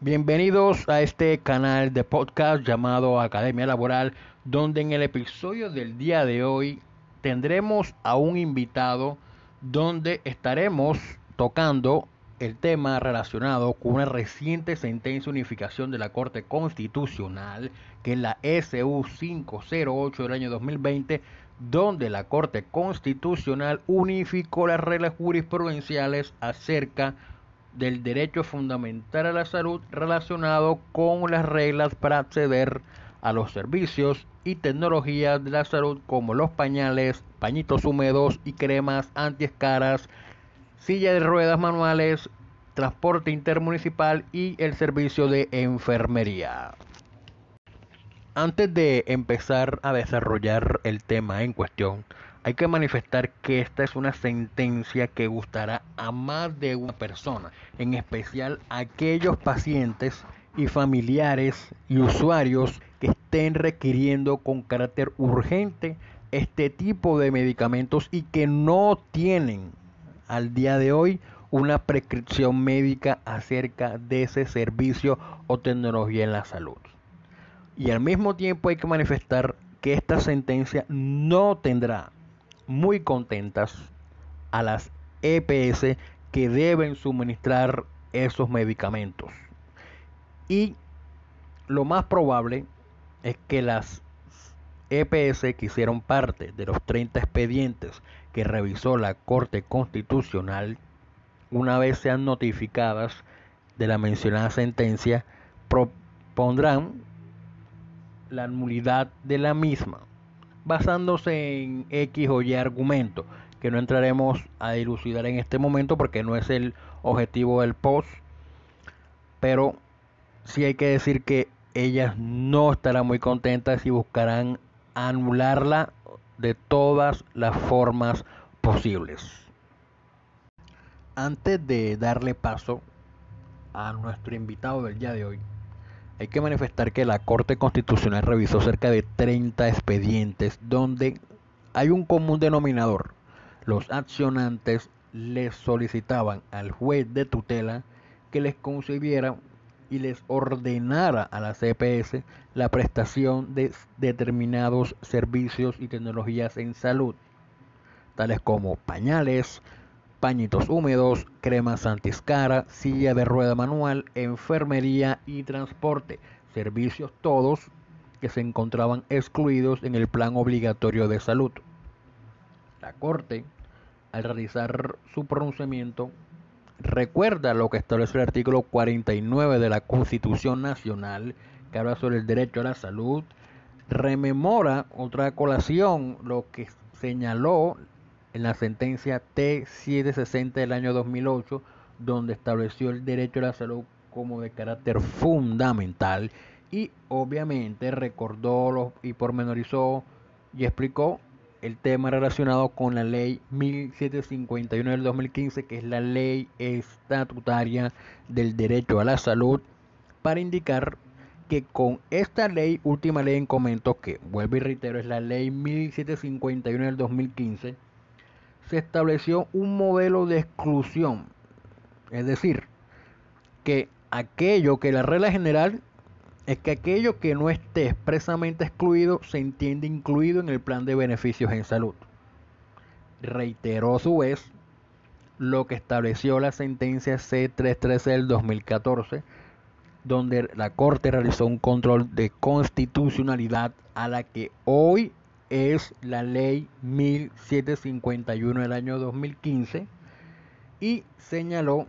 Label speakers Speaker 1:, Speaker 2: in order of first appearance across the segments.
Speaker 1: Bienvenidos a este canal de podcast llamado Academia Laboral, donde en el episodio del día de hoy tendremos a un invitado donde estaremos tocando el tema relacionado con una reciente sentencia de unificación de la Corte Constitucional, que es la SU 508 del año 2020, donde la Corte Constitucional unificó las reglas jurisprudenciales acerca del derecho fundamental a la salud relacionado con las reglas para acceder a los servicios y tecnologías de la salud como los pañales, pañitos húmedos y cremas antiescaras, silla de ruedas manuales, transporte intermunicipal y el servicio de enfermería. Antes de empezar a desarrollar el tema en cuestión, hay que manifestar que esta es una sentencia que gustará a más de una persona, en especial a aquellos pacientes y familiares y usuarios que estén requiriendo con carácter urgente este tipo de medicamentos y que no tienen al día de hoy una prescripción médica acerca de ese servicio o tecnología en la salud. Y al mismo tiempo hay que manifestar que esta sentencia no tendrá muy contentas a las EPS que deben suministrar esos medicamentos. Y lo más probable es que las EPS que hicieron parte de los 30 expedientes que revisó la Corte Constitucional, una vez sean notificadas de la mencionada sentencia, propondrán la nulidad de la misma, basándose en X o Y argumento, que no entraremos a dilucidar en este momento porque no es el objetivo del post, pero sí hay que decir que ellas no estarán muy contentas y buscarán anularla de todas las formas posibles. Antes de darle paso a nuestro invitado del día de hoy, hay que manifestar que la Corte Constitucional revisó cerca de 30 expedientes donde hay un común denominador. Los accionantes les solicitaban al juez de tutela que les concibiera y les ordenara a la CPS la prestación de determinados servicios y tecnologías en salud, tales como pañales, pañitos húmedos, cremas antiscara, silla de rueda manual, enfermería y transporte, servicios todos que se encontraban excluidos en el plan obligatorio de salud. La Corte, al realizar su pronunciamiento, recuerda lo que establece el artículo 49 de la Constitución Nacional, que habla sobre el derecho a la salud, rememora otra colación lo que señaló en la sentencia T760 del año 2008, donde estableció el derecho a la salud como de carácter fundamental y obviamente recordó y pormenorizó y explicó el tema relacionado con la ley 1751 del 2015, que es la ley estatutaria del derecho a la salud, para indicar que con esta ley, última ley en comento, que vuelvo y reitero, es la ley 1751 del 2015, se estableció un modelo de exclusión. Es decir, que aquello que la regla general es que aquello que no esté expresamente excluido se entiende incluido en el plan de beneficios en salud. Reiteró a su vez lo que estableció la sentencia C313 del 2014, donde la Corte realizó un control de constitucionalidad a la que hoy es la ley 1751 del año 2015 y señaló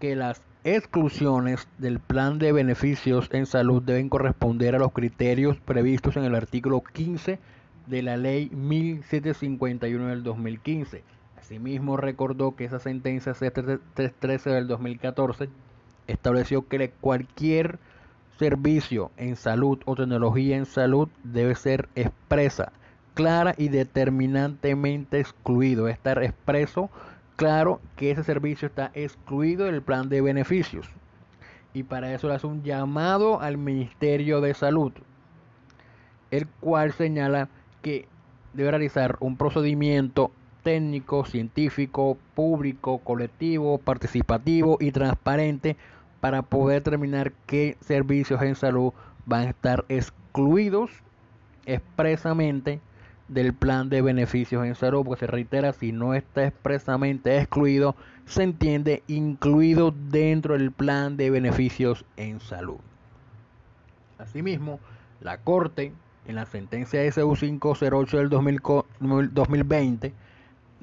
Speaker 1: que las exclusiones del plan de beneficios en salud deben corresponder a los criterios previstos en el artículo 15 de la ley 1751 del 2015. Asimismo recordó que esa sentencia C313 del 2014 estableció que cualquier servicio en salud o tecnología en salud debe ser expresa, clara y determinantemente excluido. Estar expreso, claro que ese servicio está excluido del plan de beneficios. Y para eso le hace un llamado al Ministerio de Salud, el cual señala que debe realizar un procedimiento técnico, científico, público, colectivo, participativo y transparente para poder determinar qué servicios en salud van a estar excluidos expresamente del plan de beneficios en salud, porque se reitera, si no está expresamente excluido, se entiende incluido dentro del plan de beneficios en salud. Asimismo, la Corte, en la sentencia SU 508 del 2020,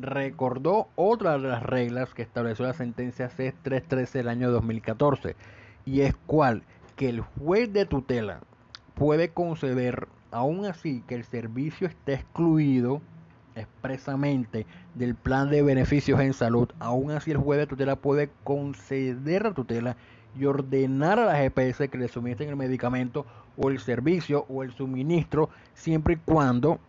Speaker 1: recordó otra de las reglas que estableció la sentencia C313 del año 2014, y es cual que el juez de tutela puede conceder aún así que el servicio esté excluido expresamente del plan de beneficios en salud, aún así el juez de tutela puede conceder la tutela y ordenar a las EPS que le suministren el medicamento o el servicio o el suministro siempre y cuando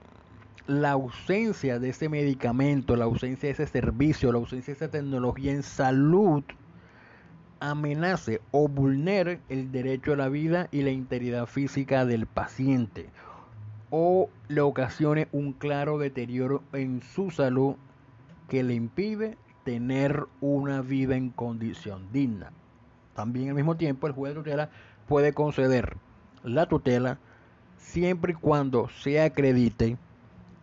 Speaker 1: la ausencia de ese medicamento, la ausencia de ese servicio, la ausencia de esa tecnología en salud amenace o vulnere el derecho a la vida y la integridad física del paciente o le ocasione un claro deterioro en su salud que le impide tener una vida en condición digna. También al mismo tiempo el juez de tutela puede conceder la tutela siempre y cuando se acredite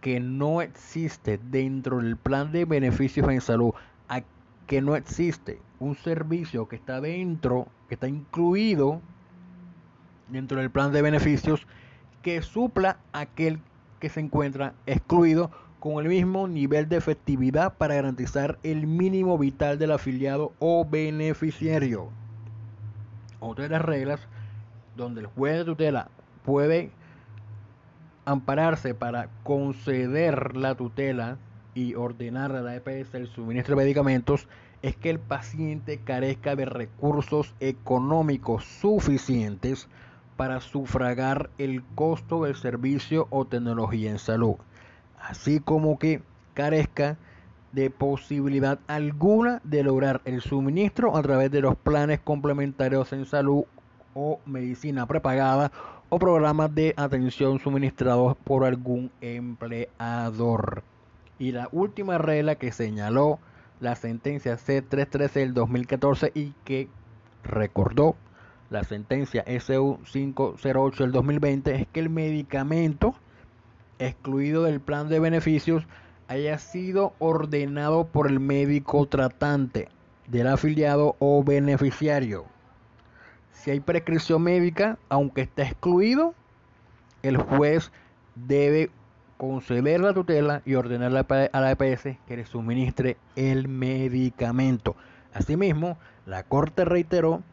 Speaker 1: que no existe dentro del plan de beneficios en salud, que no existe un servicio que está dentro, que está incluido dentro del plan de beneficios que supla aquel que se encuentra excluido con el mismo nivel de efectividad para garantizar el mínimo vital del afiliado o beneficiario. Otra de las reglas donde el juez de tutela puede ampararse para conceder la tutela y ordenar a la EPS el suministro de medicamentos es que el paciente carezca de recursos económicos suficientes para sufragar el costo del servicio o tecnología en salud, así como que carezca de posibilidad alguna de lograr el suministro a través de los planes complementarios en salud o medicina prepagada o programas de atención suministrados por algún empleador. Y la última regla que señaló la sentencia C313 del 2014 y que recordó la sentencia SU 508 del 2020 es que el medicamento excluido del plan de beneficios haya sido ordenado por el médico tratante del afiliado o beneficiario. Si hay prescripción médica, aunque esté excluido, el juez debe conceder la tutela y ordenar a la EPS que le suministre el medicamento. Asimismo, la Corte reiteró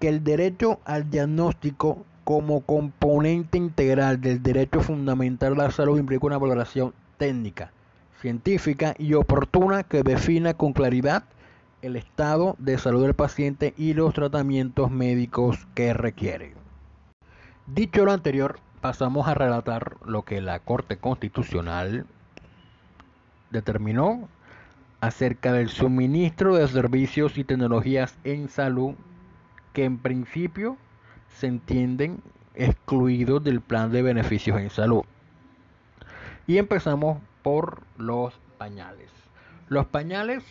Speaker 1: que el derecho al diagnóstico como componente integral del derecho fundamental a la salud implica una valoración técnica, científica y oportuna que defina con claridad el estado de salud del paciente y los tratamientos médicos que requiere. Dicho lo anterior, pasamos a relatar lo que la Corte Constitucional determinó acerca del suministro de servicios y tecnologías en salud que en principio se entienden excluidos del plan de beneficios en salud. Y empezamos por los pañales. Los pañales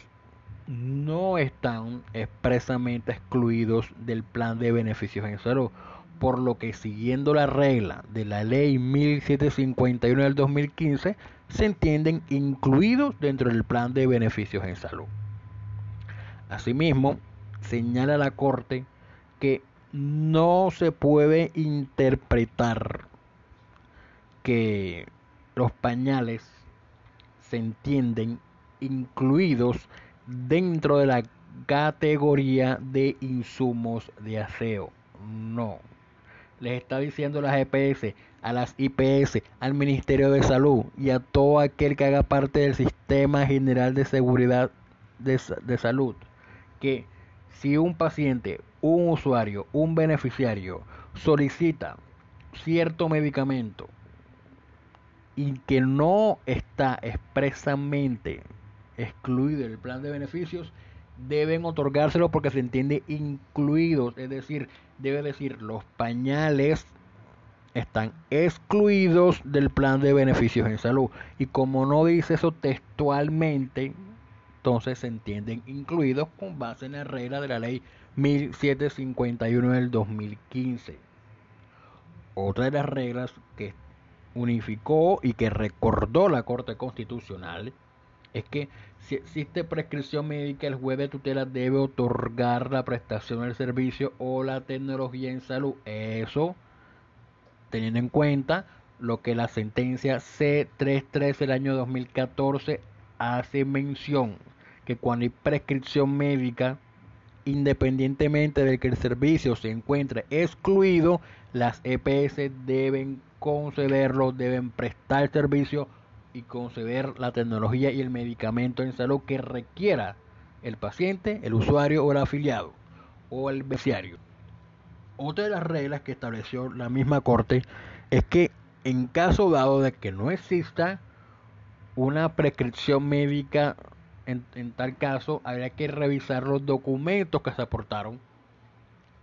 Speaker 1: no están expresamente excluidos del plan de beneficios en salud, por lo que siguiendo la regla de la ley 1751 del 2015, se entienden incluidos dentro del plan de beneficios en salud. Asimismo, señala la Corte que no se puede interpretar que los pañales se entienden incluidos dentro de la categoría de insumos de aseo. No. Les está diciendo las EPS, a las IPS, al Ministerio de Salud y a todo aquel que haga parte del Sistema General de Seguridad de, de Salud que si un paciente un usuario, un beneficiario, solicita cierto medicamento y que no está expresamente excluido del plan de beneficios, deben otorgárselo porque se entiende incluidos, es decir, debe decir los pañales están excluidos del plan de beneficios en salud. Y como no dice eso textualmente, entonces se entienden incluidos con base en la regla de la ley 1751 del 2015. Otra de las reglas que unificó y que recordó la Corte Constitucional es que si existe prescripción médica, el juez de tutela debe otorgar la prestación del servicio o la tecnología en salud. Eso teniendo en cuenta lo que la sentencia C313 del año 2014 hace mención, que cuando hay prescripción médica, independientemente de que el servicio se encuentre excluido, las EPS deben concederlo, deben prestar servicio y conceder la tecnología y el medicamento en salud que requiera el paciente, el usuario o el afiliado o el beneficiario. Otra de las reglas que estableció la misma Corte es que en caso dado de que no exista una prescripción médica, en, en, tal caso habría que revisar los documentos que se aportaron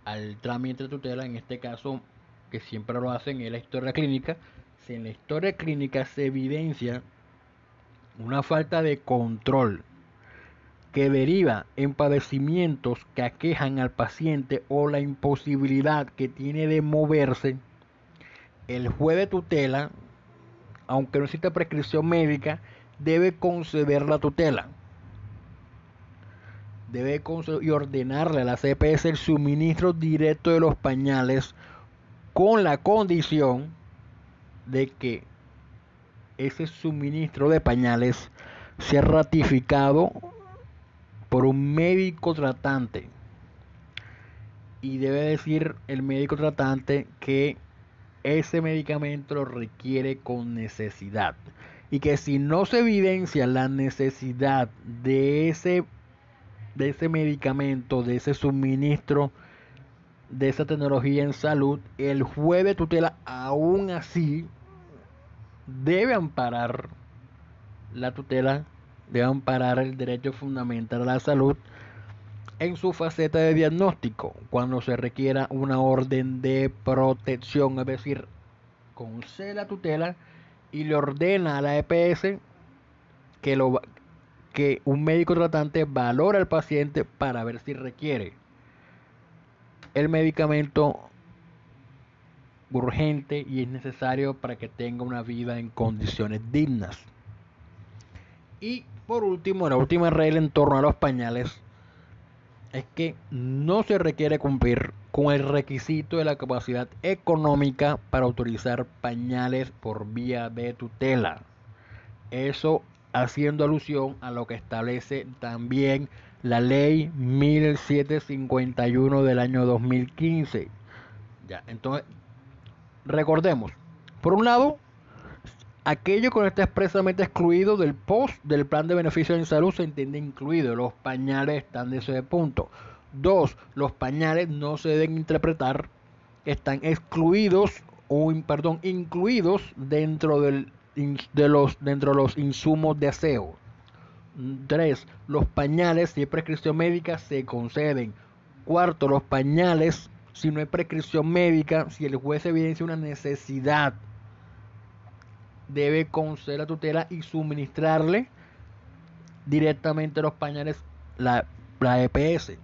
Speaker 1: al trámite de tutela, en este caso que siempre lo hacen en la historia clínica, si en la historia clínica se evidencia una falta de control que deriva en padecimientos que aquejan al paciente o la imposibilidad que tiene de moverse, el juez de tutela, aunque no exista prescripción médica, debe conceder la tutela. Debe y ordenarle a la CPS el suministro directo de los pañales con la condición de que ese suministro de pañales sea ratificado por un médico tratante. Y debe decir el médico tratante que ese medicamento lo requiere con necesidad. Y que si no se evidencia la necesidad de ese, de ese medicamento, de ese suministro, de esa tecnología en salud, el juez tutela aún así debe amparar la tutela debe amparar el derecho fundamental a la salud en su faceta de diagnóstico cuando se requiera una orden de protección, es decir, concede la tutela y le ordena a la EPS que, lo, que un médico tratante valore al paciente para ver si requiere el medicamento urgente y es necesario para que tenga una vida en condiciones dignas. Y por último, la última regla en torno a los pañales es que no se requiere cumplir con el requisito de la capacidad económica para utilizar pañales por vía de tutela. Eso haciendo alusión a lo que establece también la ley 1751 del año 2015. Ya, entonces, recordemos, por un lado, Aquello que no está expresamente excluido del post del plan de beneficios en salud se entiende incluido. Los pañales están de ese punto. Dos, los pañales no se deben interpretar están excluidos o perdón, incluidos dentro del de los dentro de los insumos de aseo. Tres, los pañales si hay prescripción médica se conceden. Cuarto, los pañales si no hay prescripción médica, si el juez evidencia una necesidad debe conceder la tutela y suministrarle directamente los pañales la EPS.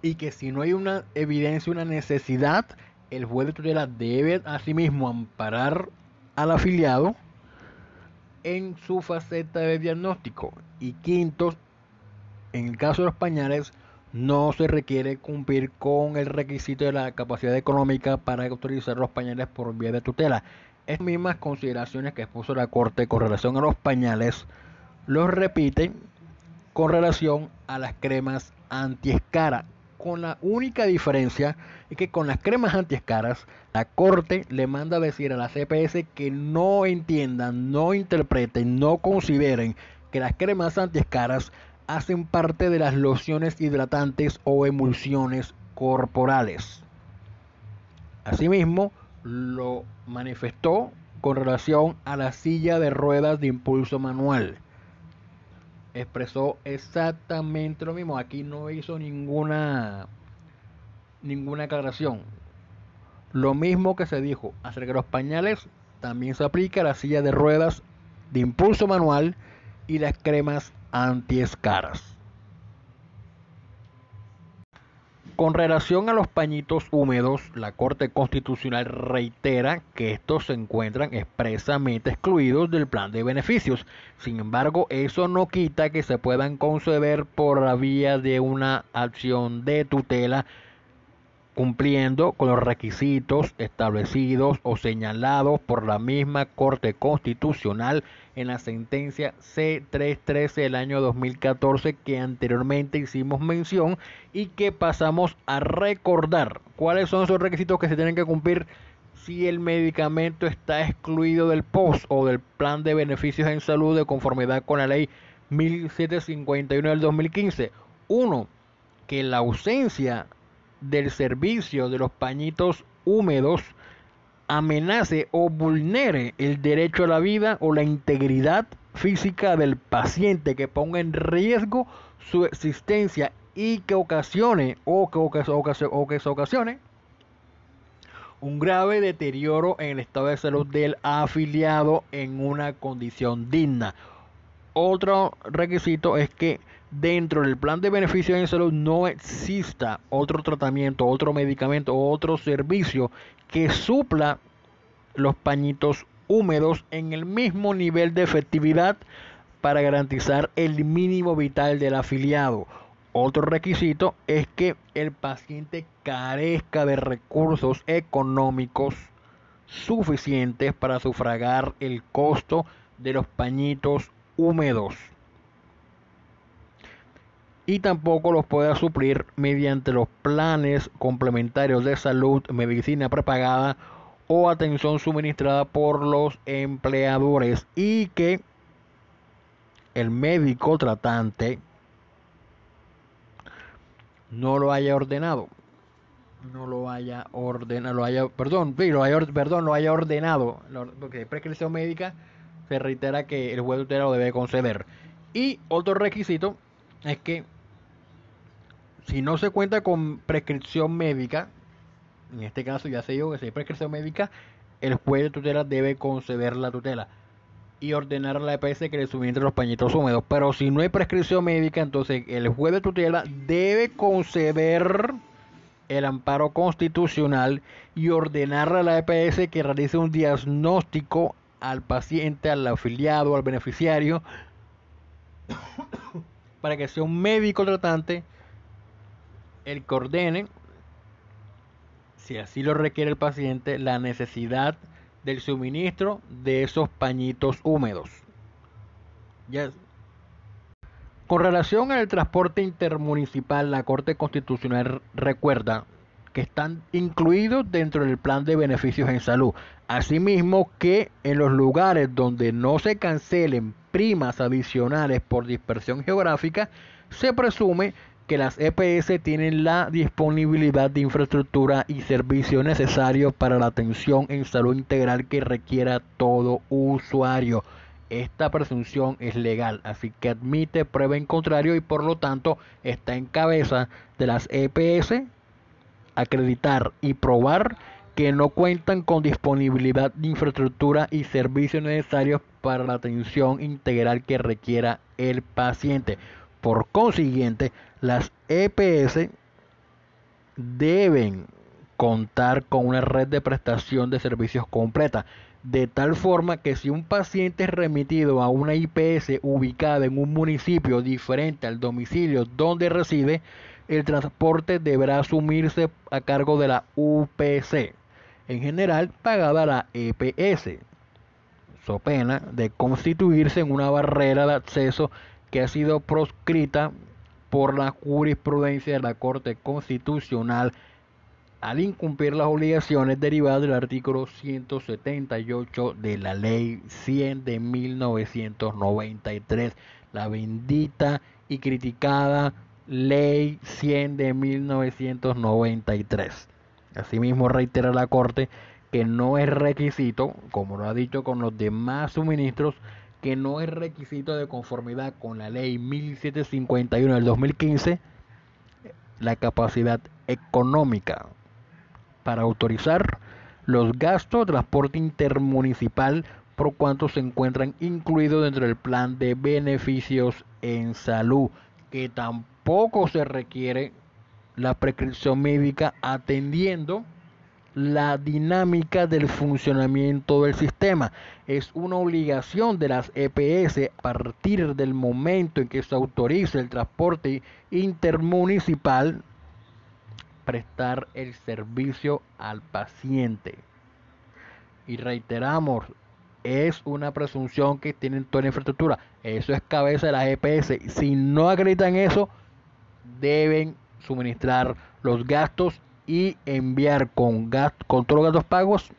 Speaker 1: Y que si no hay una evidencia, una necesidad, el juez de tutela debe asimismo amparar al afiliado en su faceta de diagnóstico. Y quinto, en el caso de los pañales, no se requiere cumplir con el requisito de la capacidad económica para autorizar los pañales por vía de tutela. Estas mismas consideraciones que expuso la Corte con relación a los pañales los repiten con relación a las cremas antiescara, con la única diferencia es que con las cremas antiescaras la Corte le manda a decir a la CPS que no entiendan, no interpreten, no consideren que las cremas antiescaras hacen parte de las lociones hidratantes o emulsiones corporales. Asimismo, lo manifestó con relación a la silla de ruedas de impulso manual. Expresó exactamente lo mismo. Aquí no hizo ninguna ninguna aclaración. Lo mismo que se dijo acerca de los pañales también se aplica a la silla de ruedas de impulso manual y las cremas antiescaras. Con relación a los pañitos húmedos, la Corte Constitucional reitera que estos se encuentran expresamente excluidos del plan de beneficios. Sin embargo, eso no quita que se puedan conceder por la vía de una acción de tutela cumpliendo con los requisitos establecidos o señalados por la misma Corte Constitucional en la sentencia C313 del año 2014 que anteriormente hicimos mención y que pasamos a recordar cuáles son esos requisitos que se tienen que cumplir si el medicamento está excluido del POS o del Plan de Beneficios en Salud de conformidad con la ley 1751 del 2015. Uno, que la ausencia del servicio de los pañitos húmedos amenace o vulnere el derecho a la vida o la integridad física del paciente que ponga en riesgo su existencia y que ocasione o que, o que se ocasione un grave deterioro en el estado de salud del afiliado en una condición digna. Otro requisito es que dentro del plan de beneficios en salud no exista otro tratamiento, otro medicamento, otro servicio que supla los pañitos húmedos en el mismo nivel de efectividad para garantizar el mínimo vital del afiliado. Otro requisito es que el paciente carezca de recursos económicos suficientes para sufragar el costo de los pañitos húmedos y tampoco los pueda suplir mediante los planes complementarios de salud, medicina prepagada o atención suministrada por los empleadores y que el médico tratante no lo haya ordenado. No lo haya ordenado lo haya perdón lo haya, perdón lo haya ordenado. Porque prescripción médica se reitera que el juez de lo debe conceder. Y otro requisito es que si no se cuenta con prescripción médica, en este caso ya se dijo que si hay prescripción médica, el juez de tutela debe conceder la tutela y ordenar a la EPS que le suministre los pañitos húmedos. Pero si no hay prescripción médica, entonces el juez de tutela debe conceder el amparo constitucional y ordenar a la EPS que realice un diagnóstico al paciente, al afiliado, al beneficiario, para que sea un médico tratante el que ordene, si así lo requiere el paciente, la necesidad del suministro de esos pañitos húmedos. Con relación al transporte intermunicipal, la Corte Constitucional recuerda que están incluidos dentro del plan de beneficios en salud. Asimismo que en los lugares donde no se cancelen primas adicionales por dispersión geográfica, se presume que las EPS tienen la disponibilidad de infraestructura y servicios necesarios para la atención en salud integral que requiera todo usuario. Esta presunción es legal, así que admite prueba en contrario y por lo tanto está en cabeza de las EPS acreditar y probar que no cuentan con disponibilidad de infraestructura y servicios necesarios para la atención integral que requiera el paciente. Por consiguiente, las EPS deben contar con una red de prestación de servicios completa, de tal forma que si un paciente es remitido a una IPS ubicada en un municipio diferente al domicilio donde reside, el transporte deberá asumirse a cargo de la UPC, en general pagada la EPS, so pena de constituirse en una barrera de acceso que ha sido proscrita por la jurisprudencia de la Corte Constitucional al incumplir las obligaciones derivadas del artículo 178 de la Ley 100 de 1993, la bendita y criticada Ley 100 de 1993. Asimismo reitera la Corte que no es requisito, como lo ha dicho con los demás suministros, que no es requisito de conformidad con la ley 1751 del 2015 la capacidad económica para autorizar los gastos de transporte intermunicipal por cuanto se encuentran incluidos dentro del plan de beneficios en salud, que tampoco se requiere la prescripción médica atendiendo la dinámica del funcionamiento del sistema. Es una obligación de las EPS a partir del momento en que se autorice el transporte intermunicipal prestar el servicio al paciente. Y reiteramos, es una presunción que tienen toda la infraestructura. Eso es cabeza de las EPS. Si no acreditan eso, deben suministrar los gastos y enviar con, con todos los gastos pagos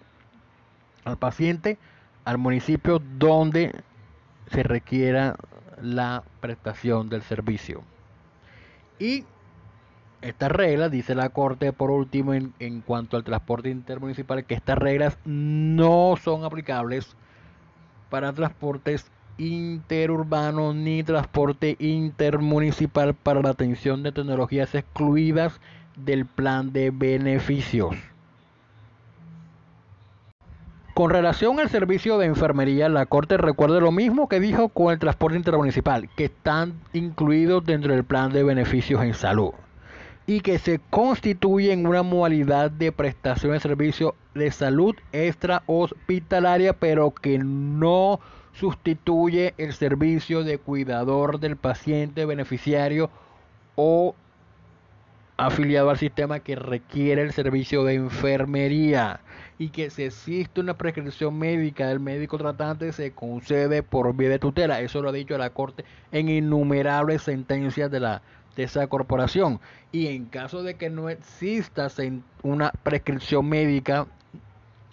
Speaker 1: al paciente al municipio donde se requiera la prestación del servicio. Y estas reglas, dice la Corte por último en, en, cuanto al transporte intermunicipal, que estas reglas no son aplicables para transportes interurbanos ni transporte intermunicipal para la atención de tecnologías excluidas del plan de beneficios. Con relación al servicio de enfermería, la Corte recuerda lo mismo que dijo con el transporte intermunicipal, que están incluidos dentro del plan de beneficios en salud y que se constituyen una modalidad de prestación de servicio de salud extra hospitalaria, pero que no sustituye el servicio de cuidador del paciente beneficiario o afiliado al sistema que requiere el servicio de enfermería y que si existe una prescripción médica del médico tratante se concede por vía de tutela. Eso lo ha dicho la Corte en innumerables sentencias de, la, de esa corporación. Y en caso de que no exista una prescripción médica,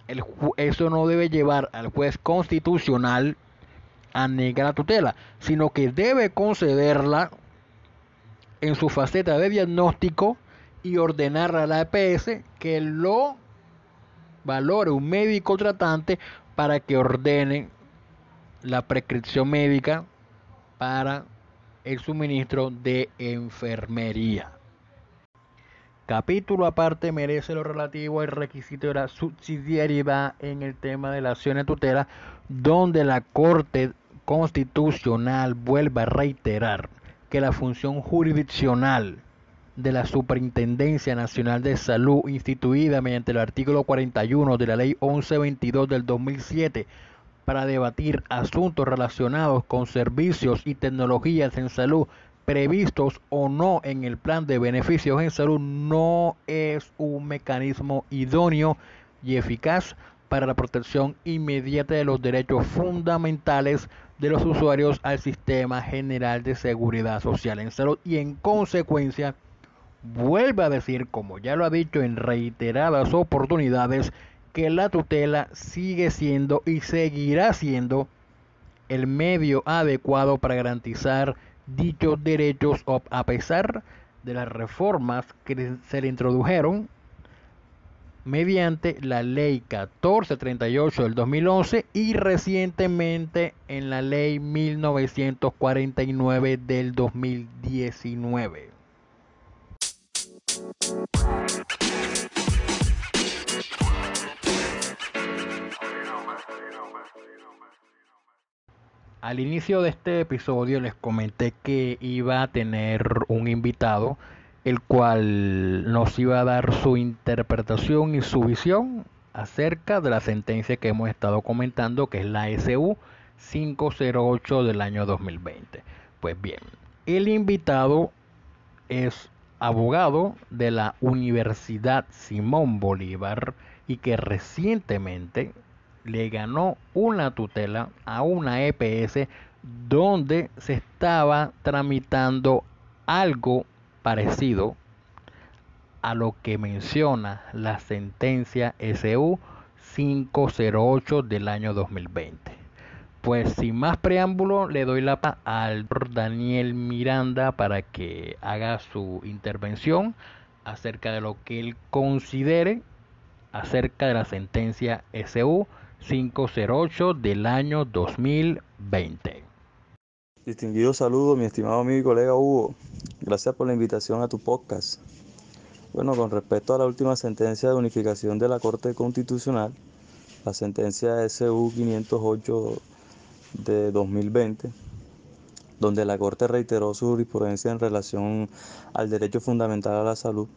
Speaker 1: el, eso no debe llevar al juez constitucional a negar la tutela, sino que debe concederla en su faceta de diagnóstico y ordenar a la EPS que lo valore un médico tratante para que ordene la prescripción médica para el suministro de enfermería. Capítulo aparte merece lo relativo al requisito de la subsidiariedad en el tema de la acción de tutela, donde la Corte Constitucional vuelve a reiterar que la función jurisdiccional de la Superintendencia Nacional de Salud instituida mediante el artículo 41 de la Ley 1122 del 2007 para debatir asuntos relacionados con servicios y tecnologías en salud previstos o no en el plan de beneficios en salud no es un mecanismo idóneo y eficaz para la protección inmediata de los derechos fundamentales de los usuarios al sistema general de seguridad social en salud y en consecuencia vuelve a decir, como ya lo ha dicho en reiteradas oportunidades, que la tutela sigue siendo y seguirá siendo el medio adecuado para garantizar dichos derechos a pesar de las reformas que se le introdujeron mediante la ley 1438 del 2011 y recientemente en la ley 1949 del 2019. Al inicio de este episodio les comenté que iba a tener un invitado el cual nos iba a dar su interpretación y su visión acerca de la sentencia que hemos estado comentando, que es la SU 508 del año 2020. Pues bien, el invitado es abogado de la Universidad Simón Bolívar y que recientemente le ganó una tutela a una EPS donde se estaba tramitando algo parecido a lo que menciona la sentencia SU 508 del año 2020. Pues sin más preámbulo, le doy la palabra al Daniel Miranda para que haga su intervención acerca de lo que él considere acerca de la sentencia SU 508 del año 2020.
Speaker 2: Distinguido saludo, mi estimado amigo y colega Hugo. Gracias por la invitación a tu podcast. Bueno, con respecto a la última sentencia de unificación de la Corte Constitucional, la sentencia SU 508 de 2020, donde la Corte reiteró su jurisprudencia en relación al derecho fundamental a la salud.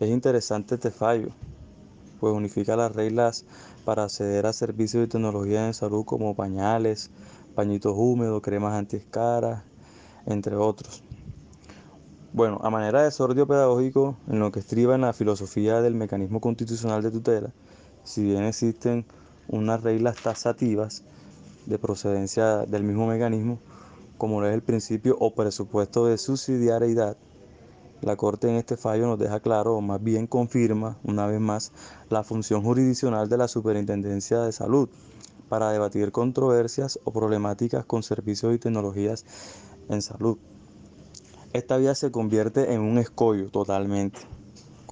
Speaker 2: Es interesante este fallo, pues unifica las reglas para acceder a servicios y tecnologías de salud como pañales, pañitos húmedos, cremas antiescaras, entre otros. Bueno, a manera de sordio pedagógico, en lo que estriba en la filosofía del mecanismo constitucional de tutela, si bien existen unas reglas taxativas de procedencia del mismo mecanismo, como lo es el principio o presupuesto de subsidiariedad, la Corte en este fallo nos deja claro, o más bien confirma una vez más, la función jurisdiccional de la Superintendencia de Salud para debatir controversias o problemáticas con servicios y tecnologías en salud. Esta vía se convierte en un escollo totalmente,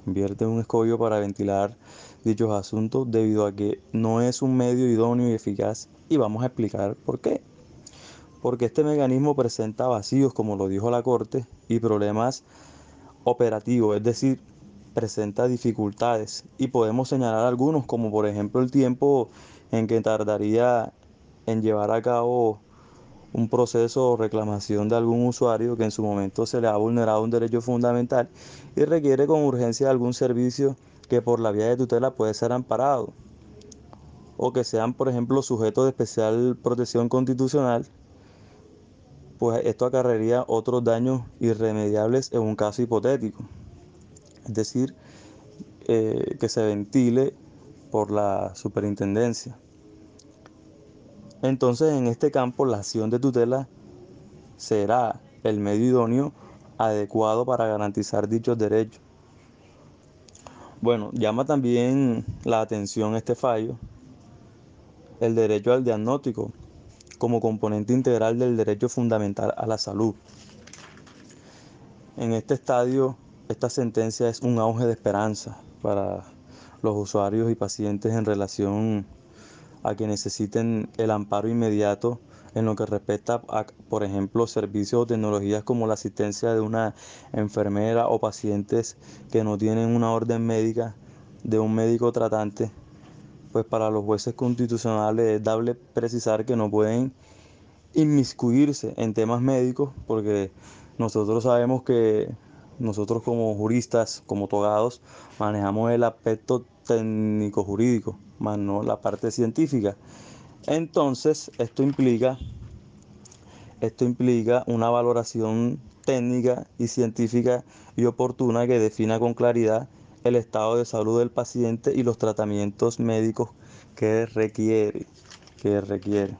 Speaker 2: convierte en un escollo para ventilar dichos asuntos debido a que no es un medio idóneo y eficaz y vamos a explicar por qué. Porque este mecanismo presenta vacíos, como lo dijo la Corte, y problemas operativos, es decir, presenta dificultades y podemos señalar algunos como por ejemplo el tiempo en que tardaría en llevar a cabo un proceso o reclamación de algún usuario que en su momento se le ha vulnerado un derecho fundamental y requiere con urgencia algún servicio que por la vía de tutela puede ser amparado o que sean por ejemplo sujetos de especial protección constitucional pues esto acarrearía otros daños irremediables en un caso hipotético. Es decir, eh, que se ventile por la superintendencia. Entonces, en este campo, la acción de tutela será el medio idóneo adecuado para garantizar dichos derechos. Bueno, llama también la atención este fallo, el derecho al diagnóstico, como componente integral del derecho fundamental a la salud. En este estadio, esta sentencia es un auge de esperanza para los usuarios y pacientes en relación a que necesiten el amparo inmediato en lo que respecta a, por ejemplo, servicios o tecnologías como la asistencia de una enfermera o pacientes que no tienen una orden médica de un médico tratante pues para los jueces constitucionales es dable precisar que no pueden inmiscuirse en temas médicos porque nosotros sabemos que nosotros como juristas, como togados, manejamos el aspecto técnico jurídico, más no la parte científica. Entonces, esto implica esto implica una valoración técnica y científica y oportuna que defina con claridad el estado de salud del paciente y los tratamientos médicos que requiere. Que requiere.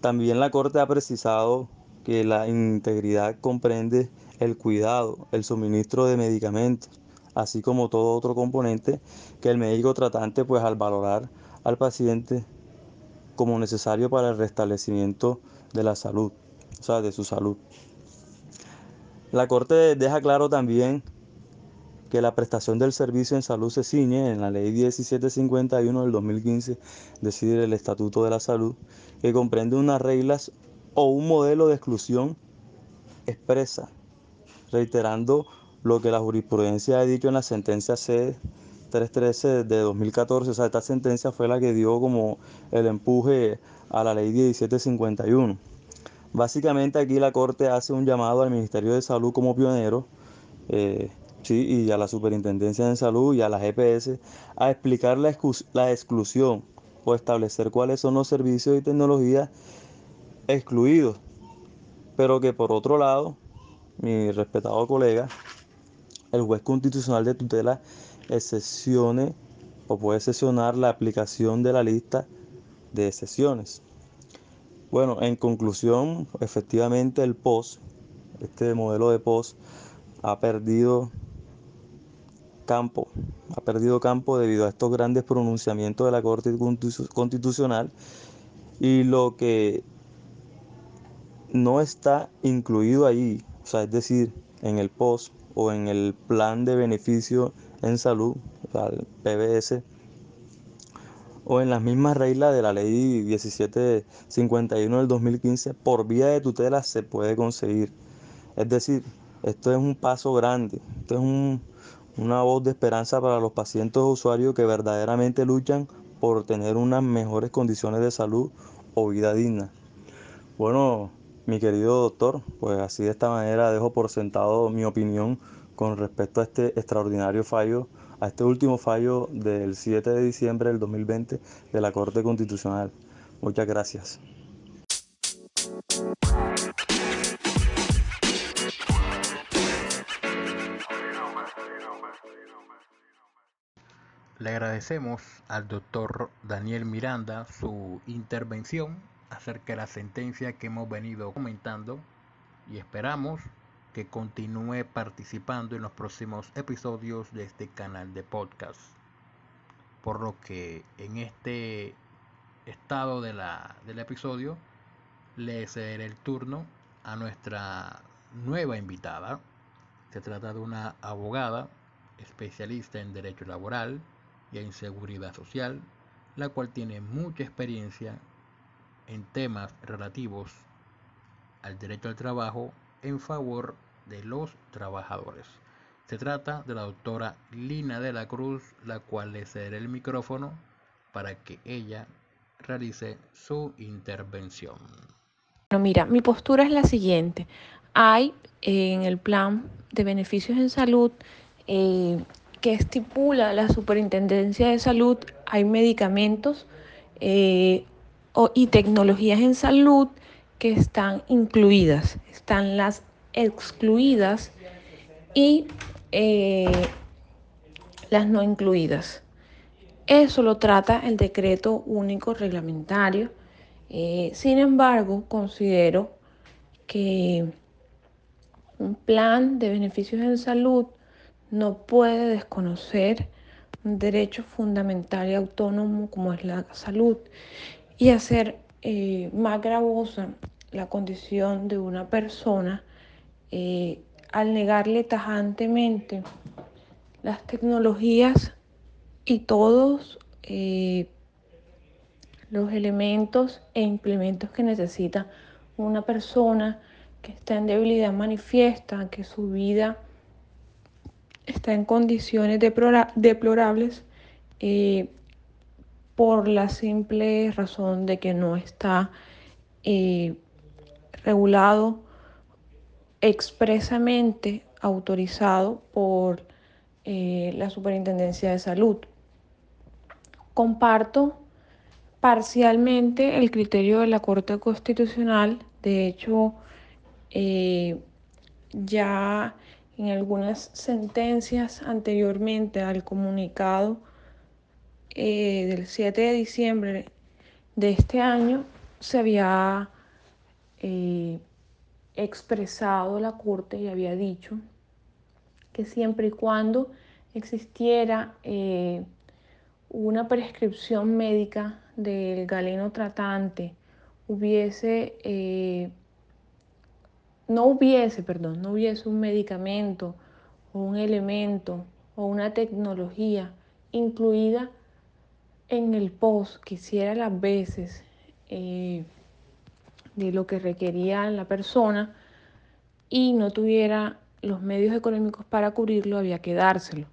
Speaker 2: También la Corte ha precisado que la integridad comprende el cuidado, el suministro de medicamentos, así como todo otro componente que el médico tratante, pues al valorar al paciente como necesario para el restablecimiento de la salud, o sea, de su salud. La Corte deja claro también que la prestación del servicio en salud se ciñe en la ley 1751 del 2015, es decir, el Estatuto de la Salud, que comprende unas reglas o un modelo de exclusión expresa, reiterando lo que la jurisprudencia ha dicho en la sentencia C 313 de 2014, o sea, esta sentencia fue la que dio como el empuje a la ley 1751. Básicamente aquí la Corte hace un llamado al Ministerio de Salud como pionero, eh, ¿sí? y a la Superintendencia de Salud y a la GPS a explicar la, la exclusión o establecer cuáles son los servicios y tecnologías excluidos. Pero que por otro lado, mi respetado colega, el juez constitucional de tutela excesione o puede sesionar la aplicación de la lista de excepciones. Bueno, en conclusión, efectivamente el POS, este modelo de POS, ha perdido campo, ha perdido campo debido a estos grandes pronunciamientos de la Corte Constitucional y lo que no está incluido ahí, o sea, es decir, en el POS o en el plan de beneficio en salud, el PBS, o en las mismas reglas de la ley 1751 del 2015, por vía de tutela se puede conseguir. Es decir, esto es un paso grande, esto es un, una voz de esperanza para los pacientes o usuarios que verdaderamente luchan por tener unas mejores condiciones de salud o vida digna. Bueno, mi querido doctor, pues así de esta manera dejo por sentado mi opinión con respecto a este extraordinario fallo, a este último fallo del 7 de diciembre del 2020 de la Corte Constitucional. Muchas gracias.
Speaker 1: Le agradecemos al doctor Daniel Miranda su intervención acerca de la sentencia que hemos venido comentando y esperamos que continúe participando en los próximos episodios de este canal de podcast. Por lo que en este estado de la, del episodio le cederé el turno a nuestra nueva invitada. Se trata de una abogada especialista en derecho laboral y en seguridad social, la cual tiene mucha experiencia en temas relativos al derecho al trabajo en favor de los trabajadores. Se trata de la doctora Lina de la Cruz, la cual le cederé el micrófono para que ella realice su intervención.
Speaker 3: Bueno, mira, mi postura es la siguiente. Hay en el plan de beneficios en salud eh, que estipula la Superintendencia de Salud, hay medicamentos eh, y tecnologías en salud que están incluidas, están las excluidas y eh, las no incluidas. Eso lo trata el decreto único reglamentario. Eh, sin embargo, considero que un plan de beneficios en salud no puede desconocer un derecho fundamental y autónomo como es la salud y hacer eh, más gravosa la condición de una persona eh, al negarle tajantemente las tecnologías y todos eh, los elementos e implementos que necesita una persona que está en debilidad manifiesta, que su vida está en condiciones deplorables por la simple razón de que no está eh, regulado expresamente autorizado por eh, la Superintendencia de Salud. Comparto parcialmente el criterio de la Corte Constitucional, de hecho, ya en algunas sentencias anteriormente al comunicado eh, del 7 de diciembre de este año se había eh, expresado la Corte y había dicho que siempre y cuando existiera eh, una prescripción médica del galeno tratante, hubiese no hubiese, perdón, no hubiese un medicamento o un elemento o una tecnología incluida en el post que hiciera las veces eh, de lo que requería la persona y no tuviera los medios económicos para cubrirlo, había que dárselo.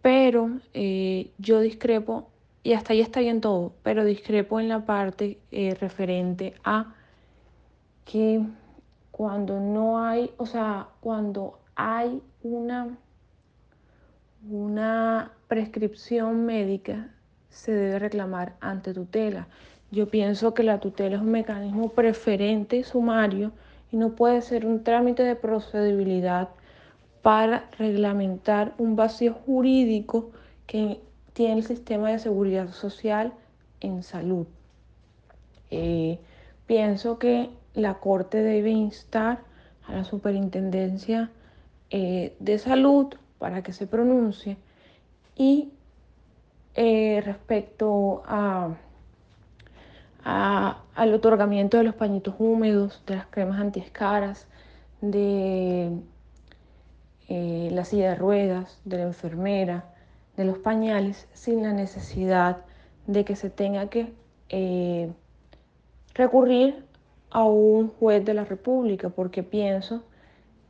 Speaker 3: Pero eh, yo discrepo, y hasta ahí está bien todo, pero discrepo en la parte eh, referente a que cuando no hay, o sea, cuando hay una, una prescripción médica, se debe reclamar ante tutela. Yo pienso que la tutela es un mecanismo preferente y sumario y no puede ser un trámite de procedibilidad para reglamentar un vacío jurídico que tiene el sistema de seguridad social en salud. Eh, pienso que la Corte debe instar a la Superintendencia eh, de Salud para que se pronuncie y eh, respecto al otorgamiento de los pañitos húmedos, de las cremas antiescaras, de eh, la silla de ruedas, de la enfermera, de los pañales, sin la necesidad de que se tenga que recurrir a un juez de la República, porque pienso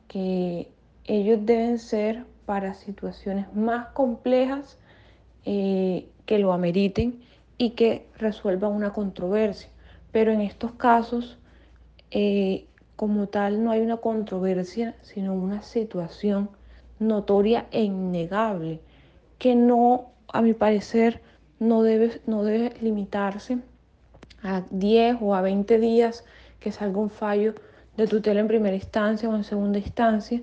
Speaker 3: que ellos deben ser para situaciones más complejas eh, que lo ameriten y que resuelvan una controversia. Pero en estos casos, eh, como tal, no hay una controversia, sino una situación notoria e innegable, que no, a mi parecer, no debe, no debe limitarse a 10 o a 20 días que salga un fallo de tutela en primera instancia o en segunda instancia,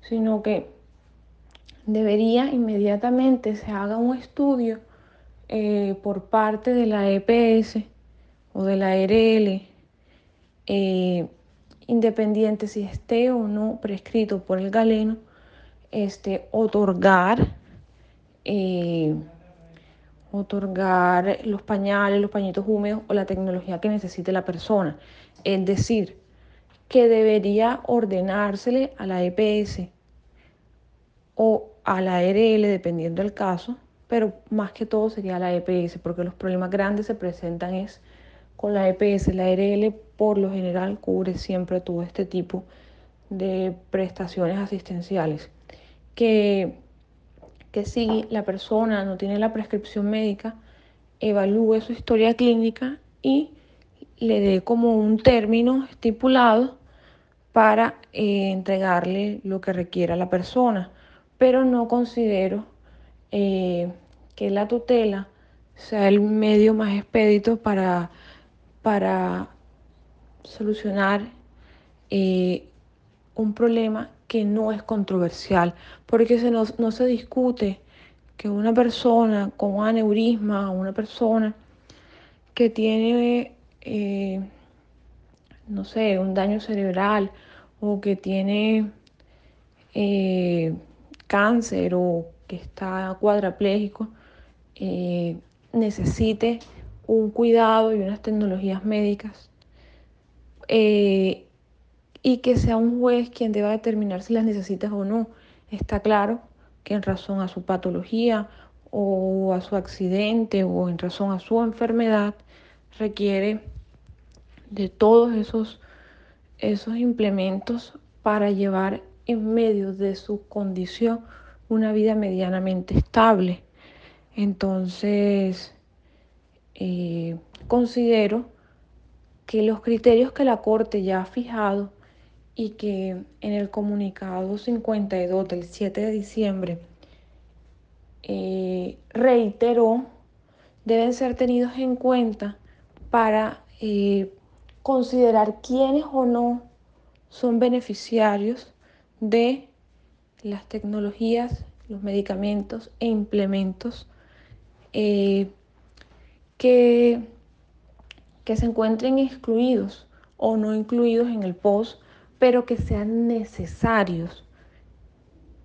Speaker 3: sino que debería inmediatamente se haga un estudio eh, por parte de la EPS o de la RL, eh, independiente si esté o no prescrito por el galeno, este, otorgar, eh, otorgar los pañales, los pañitos húmedos o la tecnología que necesite la persona. Es decir, que debería ordenársele a la EPS o a la RL, dependiendo del caso, pero más que todo sería la EPS, porque los problemas grandes se presentan es con la EPS. La RL por lo general cubre siempre todo este tipo de prestaciones asistenciales. Que, que si la persona no tiene la prescripción médica, evalúe su historia clínica y le dé como un término estipulado para eh, entregarle lo que requiera la persona. Pero no considero eh, que la tutela sea el medio más expedito para, para solucionar eh, un problema que no es controversial, porque se no se discute que una persona con un aneurisma, una persona que tiene, eh, no sé, un daño cerebral o que tiene cáncer o que está cuadraplégico eh, necesite un cuidado y unas tecnologías médicas eh, y que sea un juez quien deba determinar si las necesitas o no. Está claro que en razón a su patología o a su accidente o en razón a su enfermedad requiere de todos esos, esos implementos para llevar en medio de su condición una vida medianamente estable. Entonces, eh, considero que los criterios que la Corte ya ha fijado y que en el comunicado 52 del 7 de diciembre eh, reiteró deben ser tenidos en cuenta para eh, considerar quiénes o no son beneficiarios de las tecnologías, los medicamentos e implementos eh, que, que se encuentren excluidos o no incluidos en el POS, pero que sean necesarios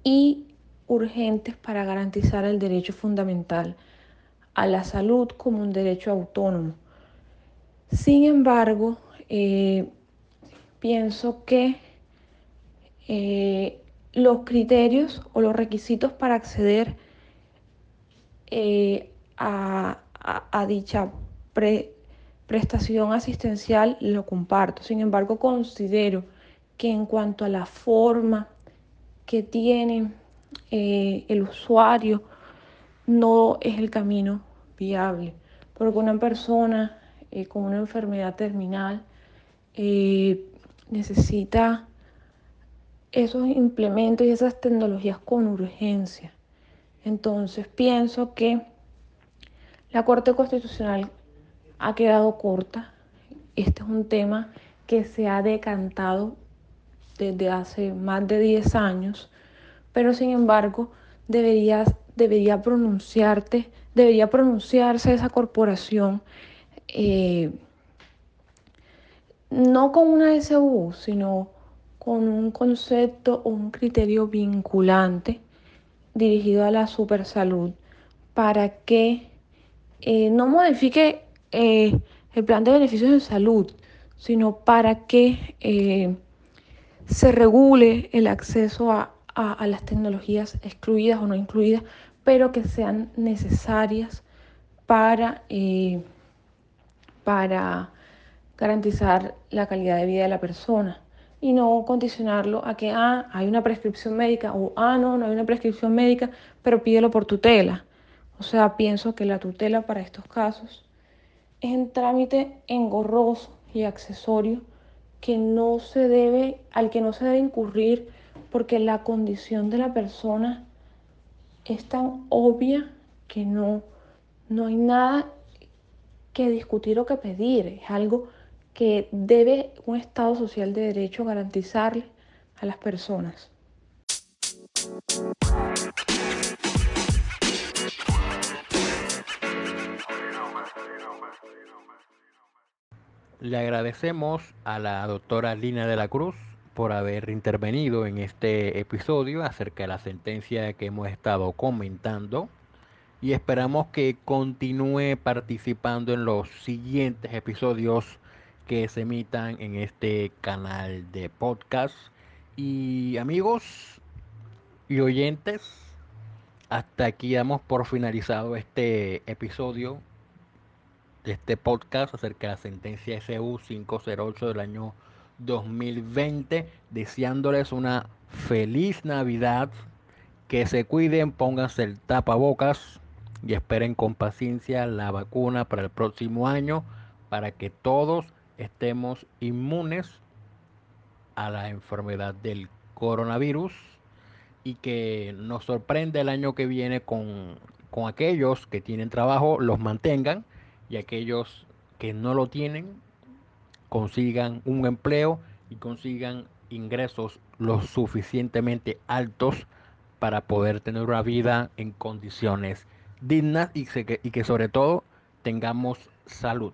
Speaker 3: y urgentes para garantizar el derecho fundamental a la salud como un derecho autónomo. Sin embargo, eh, pienso que eh, los criterios o los requisitos para acceder eh, a, dicha prestación asistencial lo comparto. Sin embargo, considero que en cuanto a la forma que tiene eh, el usuario, no es el camino viable. Porque una persona con una enfermedad terminal necesita esos implementos y esas tecnologías con urgencia. Entonces pienso que la Corte Constitucional ha quedado corta. Este es un tema que se ha decantado desde hace más de 10 años, pero sin embargo debería, debería pronunciarte, debería pronunciarse esa corporación eh, no con una SU, sino con un concepto o un criterio vinculante dirigido a la supersalud para que eh, no modifique eh, el plan de beneficios de salud, sino para que eh, se regule el acceso a, las tecnologías excluidas o no incluidas, pero que sean necesarias para, para garantizar la calidad de vida de la persona. Y no condicionarlo a que, ah, hay una prescripción médica o, ah, no, no hay una prescripción médica, pero pídelo por tutela. O sea, pienso que la tutela para estos casos es un trámite engorroso y accesorio que no se debe, al que no se debe incurrir porque la condición de la persona es tan obvia que no, no hay nada que discutir o que pedir. Es algo que debe un Estado social de derecho garantizarle a las personas.
Speaker 1: Le agradecemos a la doctora Lina de la Cruz por haber intervenido en este episodio acerca de la sentencia que hemos estado comentando y esperamos que continúe participando en los siguientes episodios que se emitan en este canal de podcast. Y amigos y oyentes, hasta aquí damos por finalizado este episodio de este podcast acerca de la sentencia SU 508 del año 2020, deseándoles una feliz Navidad, que se cuiden, pónganse el tapabocas y esperen con paciencia la vacuna para el próximo año para que todos estemos inmunes a la enfermedad del coronavirus y que nos sorprende el año que viene con, con aquellos que tienen trabajo, los mantengan y aquellos que no lo tienen consigan un empleo y consigan ingresos lo suficientemente altos para poder tener una vida en condiciones dignas y, y que sobre todo tengamos salud.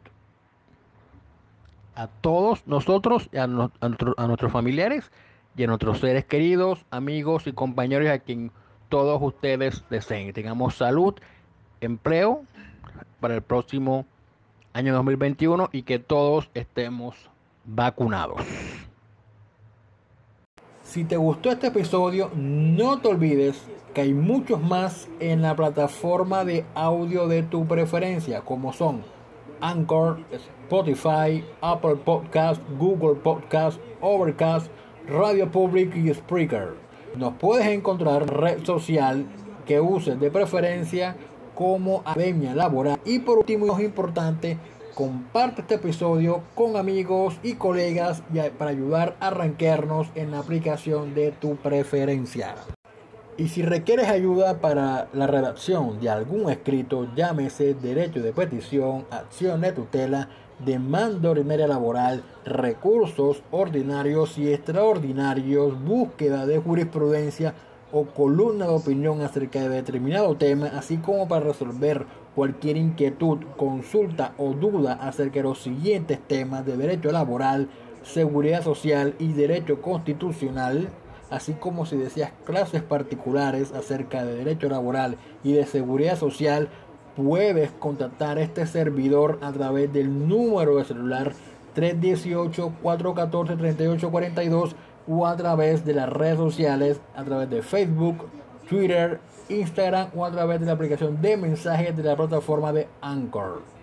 Speaker 1: A todos nosotros, a, a nuestros familiares y a nuestros seres queridos, amigos y compañeros a quien todos ustedes deseen. Tengamos salud, empleo para el próximo año 2021 y que todos estemos vacunados. Si te gustó este episodio, no te olvides que hay muchos más en la plataforma de audio de tu preferencia, como son Anchor, Spotify, Apple Podcast, Google Podcast, Overcast, Radio Public y Spreaker. Nos puedes encontrar en red social que uses de preferencia como Academia Laboral. Y por último, y más importante, comparte este episodio con amigos y colegas para ayudar a arranquearnos en la aplicación de tu preferencia. Y si requieres ayuda para la redacción de algún escrito, llámese derecho de petición, acción de tutela, demanda ordinaria laboral, recursos ordinarios y extraordinarios, búsqueda de jurisprudencia o columna de opinión acerca de determinado tema, así como para resolver cualquier inquietud, consulta o duda acerca de los siguientes temas de derecho laboral, seguridad social y derecho constitucional, así como si deseas clases particulares acerca de derecho laboral y de seguridad social, puedes contactar a este servidor a través del número de celular 318-414-3842 o a través de las redes sociales, a través de Facebook, Twitter, Instagram o a través de la aplicación de mensajes de la plataforma de Anchor.